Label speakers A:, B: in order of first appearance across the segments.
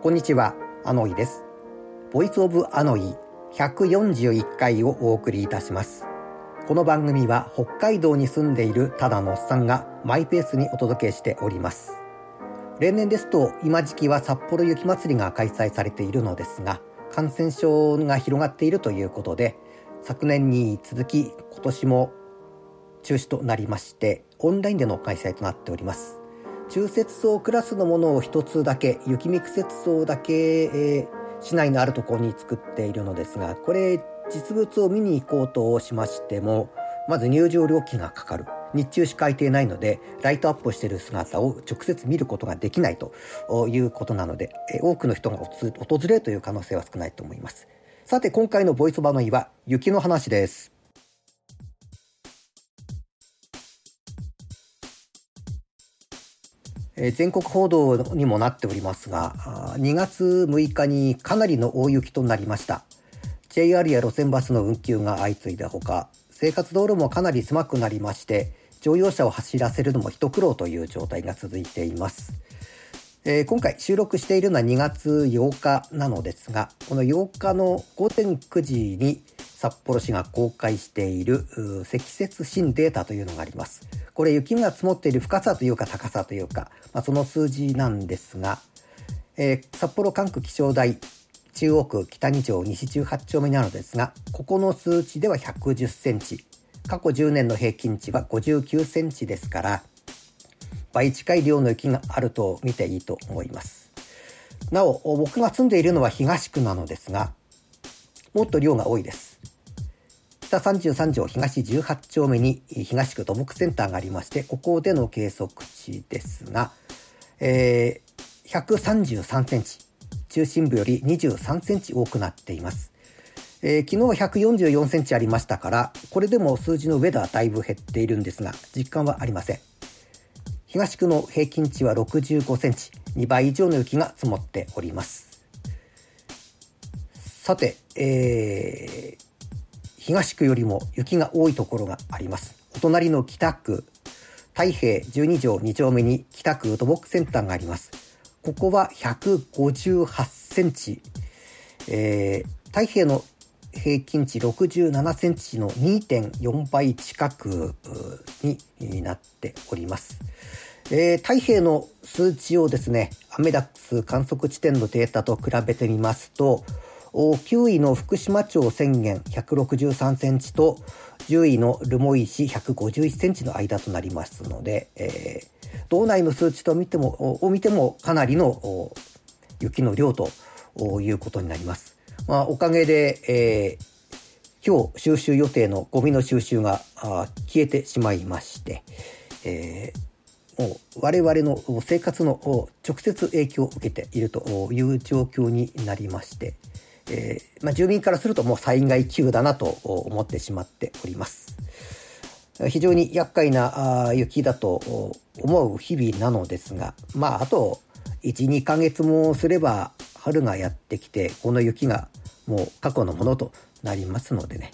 A: こんにちは、アノイです。ボイスオブアノイ141回をお送りいたします。この番組は北海道に住んでいるただのおっさんがマイペースにお届けしております。例年ですと今時期は札幌雪まつりが開催されているのですが、感染症が広がっているということで、昨年に続き今年も中止となりまして、オンラインでの開催となっております。中雪層クラスのものを一つだけ、雪見雪層だけ、えー、市内のあるところに作っているのですが、これ実物を見に行こうとしましても、まず入場料金がかかる。日中しか空いていないので、ライトアップしている姿を直接見ることができないということなので、多くの人が訪れるという可能性は少ないと思います。さて、今回のボイスバのイは雪の話です。え全国報道にもなっておりますが、2月6日にかなりの大雪となりました。JR や路線バスの運休が相次いだほか、生活道路もかなり狭くなりまして、乗用車を走らせるのも一苦労という状態が続いています。えー、今回収録しているのは2月8日なのですが、この8日の午前9時に札幌市が公開している積雪新データというのがあります。これ雪が積もっている深さというか高さというか、まあ、その数字なんですが、えー、札幌管区気象台中央区北2条西18丁目にあるのですが、ここの数値では110センチ。過去10年の平均値は59センチですから、倍近い量の雪があると見ていいと思います。なお、僕が住んでいるのは東区なのですが、もっと量が多いです。北33条東18丁目に東区土木センターがありまして、ここでの計測値ですが、えー、133センチ、中心部より23センチ多くなっています。えー、昨日は144センチありましたから、これでも数字の上ではだいぶ減っているんですが、実感はありません。東区の平均値は65センチ、2倍以上の雪が積もっております。さて、えー、東区よりも雪が多いところがあります。お隣の北区、太平12条2丁目に北区土木センターがあります。ここは158センチ、えー、太平の平均値67センチの2.4倍近くになっております。えー、太平の数値をですね、アメダックス観測地点のデータと比べてみますと、9位の福島町宣言163センチと10位の留萌市151センチの間となりますので、えー、道内の数値と見ても、を見てもかなりの雪の量ということになります。まあ、おかげで、えー、今日収集予定のゴミの収集が消えてしまいまして、えー、もう我々の生活の直接影響を受けているという状況になりまして、えー、まあ、住民からするともう災害級だなと思ってしまっております。非常に厄介な雪だと思う日々なのですが、まあ、あと1、2ヶ月もすれば春がやってきて、この雪がもう過去のものとなりますのでね、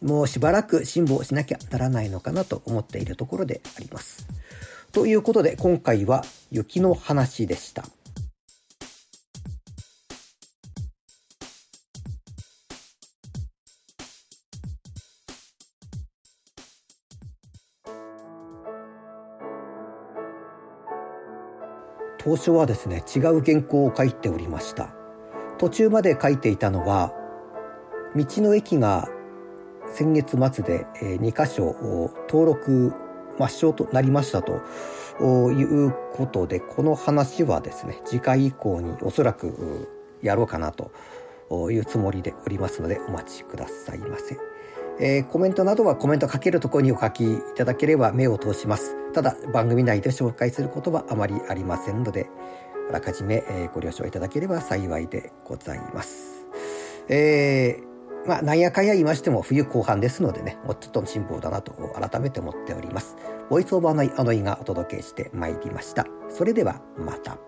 A: もうしばらく辛抱しなきゃならないのかなと思っているところであります。ということで今回は雪の話でした。当初はですね違う原稿を書いておりました途中まで書いていたのは道の駅が先月末で2箇所登録抹消となりましたということでこの話はですね次回以降におそらくやろうかなというつもりでおりますのでお待ちくださいませ。えー、コメントなどはコメント書けるところにお書きいただければ目を通します。ただ、番組内で紹介することはあまりありませんので、あらかじめ、え、ご了承いただければ幸いでございます。えー、まあ、なんやかんや言いましても冬後半ですのでね、もうちょっと辛抱だなと改めて思っております。ボイスオーバーのあのイがお届けしてまいりました。それではまた。